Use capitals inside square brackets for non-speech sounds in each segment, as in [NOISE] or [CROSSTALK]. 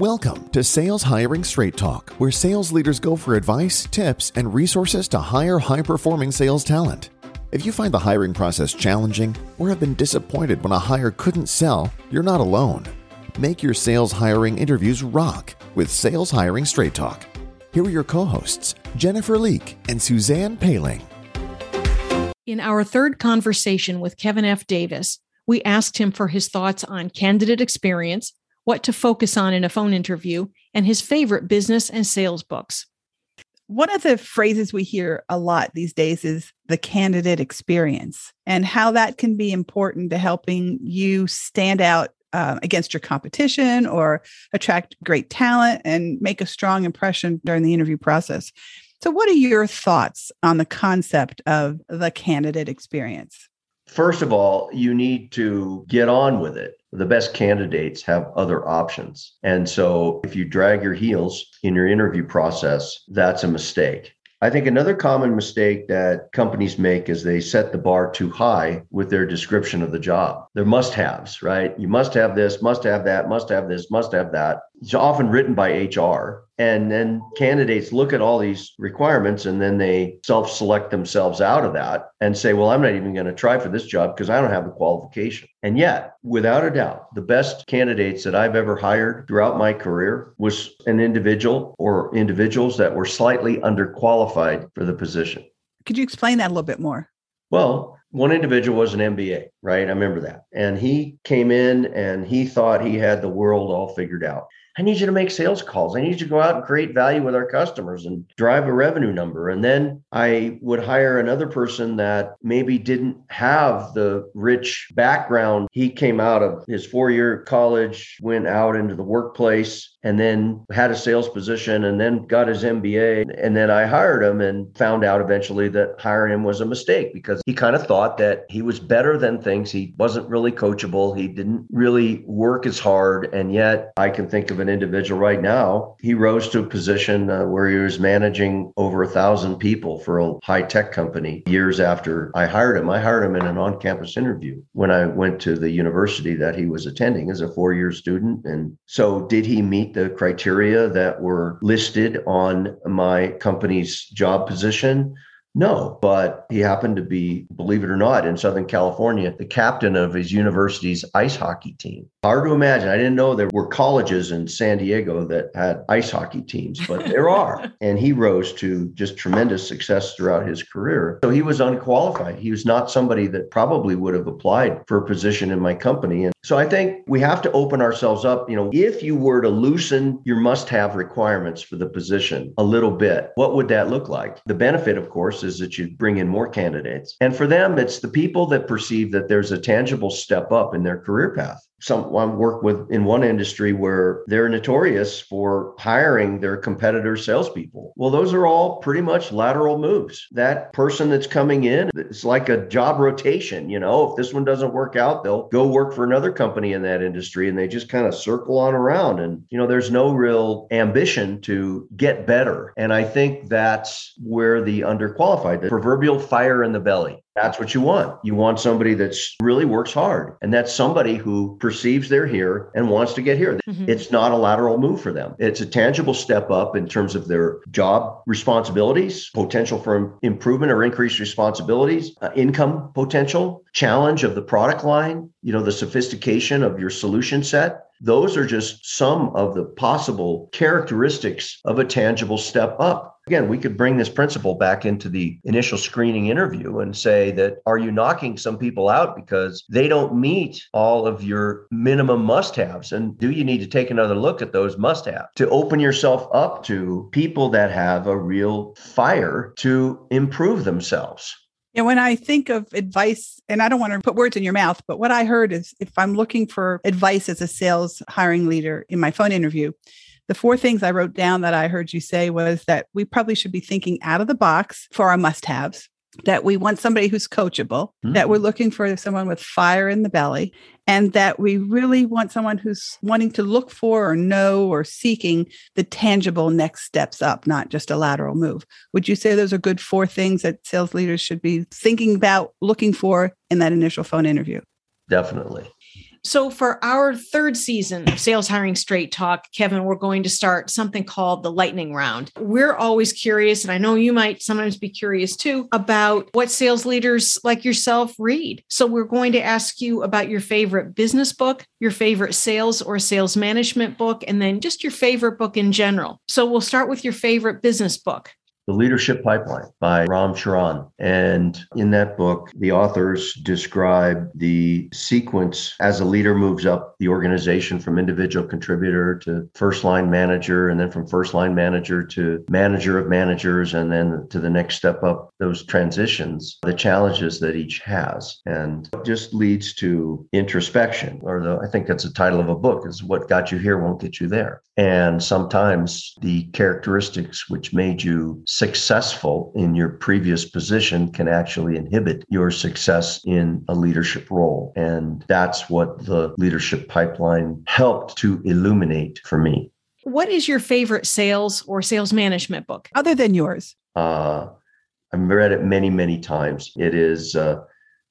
Welcome to Sales Hiring Straight Talk, where sales leaders go for advice, tips, and resources to hire high performing sales talent. If you find the hiring process challenging or have been disappointed when a hire couldn't sell, you're not alone. Make your sales hiring interviews rock with Sales Hiring Straight Talk. Here are your co hosts, Jennifer Leake and Suzanne Paling. In our third conversation with Kevin F. Davis, we asked him for his thoughts on candidate experience, what to focus on in a phone interview, and his favorite business and sales books. One of the phrases we hear a lot these days is the candidate experience and how that can be important to helping you stand out uh, against your competition or attract great talent and make a strong impression during the interview process. So, what are your thoughts on the concept of the candidate experience? First of all, you need to get on with it. The best candidates have other options. And so if you drag your heels in your interview process, that's a mistake. I think another common mistake that companies make is they set the bar too high with their description of the job. They're must haves, right? You must have this, must have that, must have this, must have that. It's often written by HR. And then candidates look at all these requirements and then they self select themselves out of that and say, well, I'm not even going to try for this job because I don't have the qualification. And yet, without a doubt, the best candidates that I've ever hired throughout my career was an individual or individuals that were slightly underqualified for the position. Could you explain that a little bit more? Well, one individual was an MBA, right? I remember that. And he came in and he thought he had the world all figured out. I need you to make sales calls. I need you to go out and create value with our customers and drive a revenue number. And then I would hire another person that maybe didn't have the rich background. He came out of his four year college, went out into the workplace, and then had a sales position and then got his MBA. And then I hired him and found out eventually that hiring him was a mistake because he kind of thought that he was better than things. He wasn't really coachable. He didn't really work as hard. And yet I can think of an individual right now. He rose to a position uh, where he was managing over a thousand people for a high tech company years after I hired him. I hired him in an on campus interview when I went to the university that he was attending as a four year student. And so did he meet the criteria that were listed on my company's job position? No, but he happened to be, believe it or not, in Southern California, the captain of his university's ice hockey team. Hard to imagine. I didn't know there were colleges in San Diego that had ice hockey teams, but there [LAUGHS] are. and he rose to just tremendous success throughout his career. So he was unqualified. He was not somebody that probably would have applied for a position in my company. And so I think we have to open ourselves up. You know, if you were to loosen your must have requirements for the position a little bit, what would that look like? The benefit, of course, is that you bring in more candidates. And for them, it's the people that perceive that there's a tangible step up in their career path someone work with in one industry where they're notorious for hiring their competitor salespeople. Well, those are all pretty much lateral moves. That person that's coming in, it's like a job rotation. You know, if this one doesn't work out, they'll go work for another company in that industry and they just kind of circle on around. And, you know, there's no real ambition to get better. And I think that's where the underqualified, the proverbial fire in the belly. That's what you want. You want somebody that's really works hard. And that's somebody who perceives they're here and wants to get here. Mm-hmm. It's not a lateral move for them. It's a tangible step up in terms of their job responsibilities, potential for improvement or increased responsibilities, uh, income potential, challenge of the product line, you know, the sophistication of your solution set. Those are just some of the possible characteristics of a tangible step up. Again, we could bring this principle back into the initial screening interview and say that are you knocking some people out because they don't meet all of your minimum must haves? And do you need to take another look at those must haves to open yourself up to people that have a real fire to improve themselves? And when I think of advice, and I don't want to put words in your mouth, but what I heard is if I'm looking for advice as a sales hiring leader in my phone interview, the four things I wrote down that I heard you say was that we probably should be thinking out of the box for our must haves, that we want somebody who's coachable, mm-hmm. that we're mm. looking for someone with fire in the belly, and that we really want someone who's wanting to look for or know or seeking the tangible next steps up, not just a lateral move. Would you say those are good four things that sales leaders should be thinking about looking for in that initial phone interview? Definitely. So, for our third season of Sales Hiring Straight Talk, Kevin, we're going to start something called the lightning round. We're always curious, and I know you might sometimes be curious too, about what sales leaders like yourself read. So, we're going to ask you about your favorite business book, your favorite sales or sales management book, and then just your favorite book in general. So, we'll start with your favorite business book. The Leadership Pipeline by Ram Charan. And in that book, the authors describe the sequence as a leader moves up the organization from individual contributor to first line manager, and then from first line manager to manager of managers, and then to the next step up, those transitions, the challenges that each has. And just leads to introspection, or the, I think that's the title of a book is what got you here won't get you there. And sometimes the characteristics which made you successful in your previous position can actually inhibit your success in a leadership role. And that's what the leadership pipeline helped to illuminate for me. What is your favorite sales or sales management book? Other than yours? Uh, I've read it many, many times. It is uh,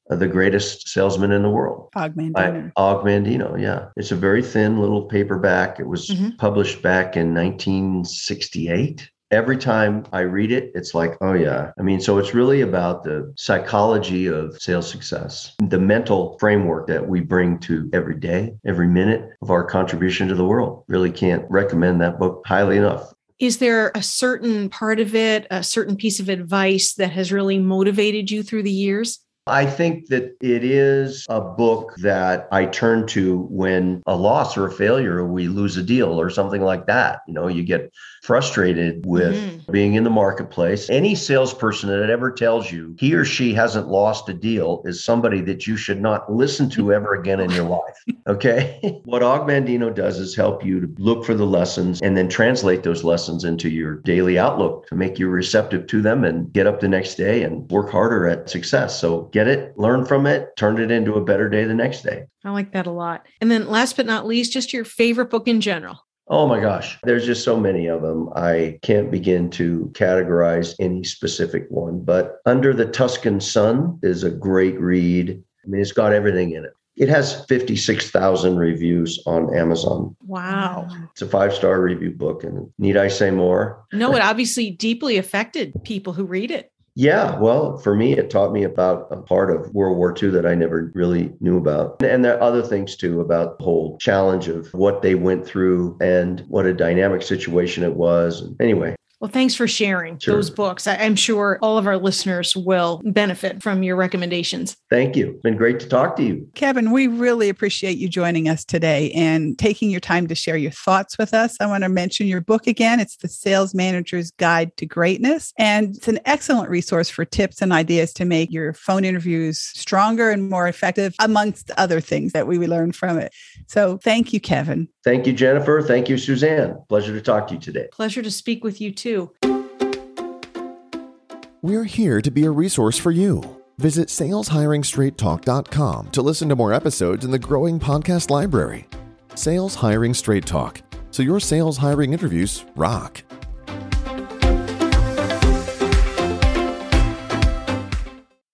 the greatest salesman in the world. Og Mandino. I, Og Mandino, yeah. It's a very thin little paperback. It was mm-hmm. published back in 1968 every time I read it, it's like, oh, yeah. I mean, so it's really about the psychology of sales success, the mental framework that we bring to every day, every minute of our contribution to the world. Really can't recommend that book highly enough. Is there a certain part of it, a certain piece of advice that has really motivated you through the years? I think that it is a book that I turn to when a loss or a failure, or we lose a deal or something like that. You know, you get frustrated with mm-hmm. being in the marketplace. Any salesperson that ever tells you he or she hasn't lost a deal is somebody that you should not listen to ever again in your life. [LAUGHS] Okay. what Og Mandino does is help you to look for the lessons and then translate those lessons into your daily outlook to make you receptive to them and get up the next day and work harder at success. So get it, learn from it, turn it into a better day the next day. I like that a lot. And then last but not least, just your favorite book in general. Oh my gosh, there's just so many of them. I can't begin to categorize any specific one, but Under the Tuscan Sun is a great read. I mean, it's got everything in it. It has 56,000 reviews on Amazon. Wow. It's a five star review book. And need I say more? No, it obviously deeply affected people who read it. Yeah, well, for me, it taught me about a part of World War II that I never really knew about. And there are other things too about the whole challenge of what they went through and what a dynamic situation it was. Anyway, well, thanks for sharing sure. those books. I, am sure all of our listeners will benefit from your recommendations. Thank you. It's been great to talk to you. Kevin, we really appreciate you joining us today and taking your time to share your thoughts with us. I want to mention your book again. It's The Sales Manager's Guide to Greatness. And it's an excellent resource for tips and ideas to make your phone interviews stronger and more effective, amongst other things that we learn from it. So thank you, Kevin. Thank you, Jennifer. Thank you, Suzanne. Pleasure to talk to you today. Pleasure to speak with you too. We're here to be a resource for you. Visit saleshiringstraighttalk.com to listen to more episodes in the growing podcast library. Sales Hiring Straight Talk, so your sales hiring interviews rock.